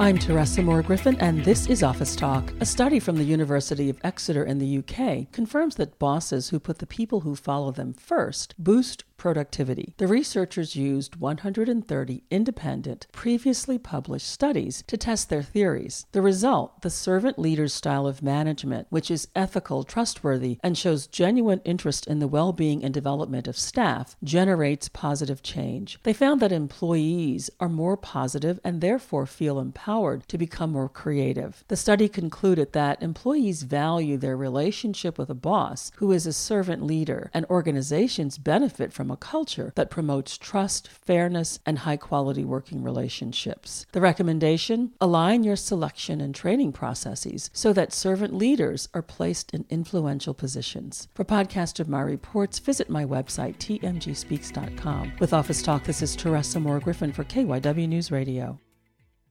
I'm Teresa Moore Griffin, and this is Office Talk. A study from the University of Exeter in the UK confirms that bosses who put the people who follow them first boost productivity. The researchers used 130 independent, previously published studies to test their theories. The result the servant leader's style of management, which is ethical, trustworthy, and shows genuine interest in the well being and development of staff, generates positive change. They found that employees are more positive and therefore feel empowered to become more creative. The study concluded that employees value their relationship with a boss who is a servant leader, and organizations benefit from from a culture that promotes trust, fairness, and high quality working relationships. The recommendation align your selection and training processes so that servant leaders are placed in influential positions. For podcast of my reports, visit my website, tmgspeaks.com. With Office Talk, this is Teresa Moore Griffin for KYW News Radio.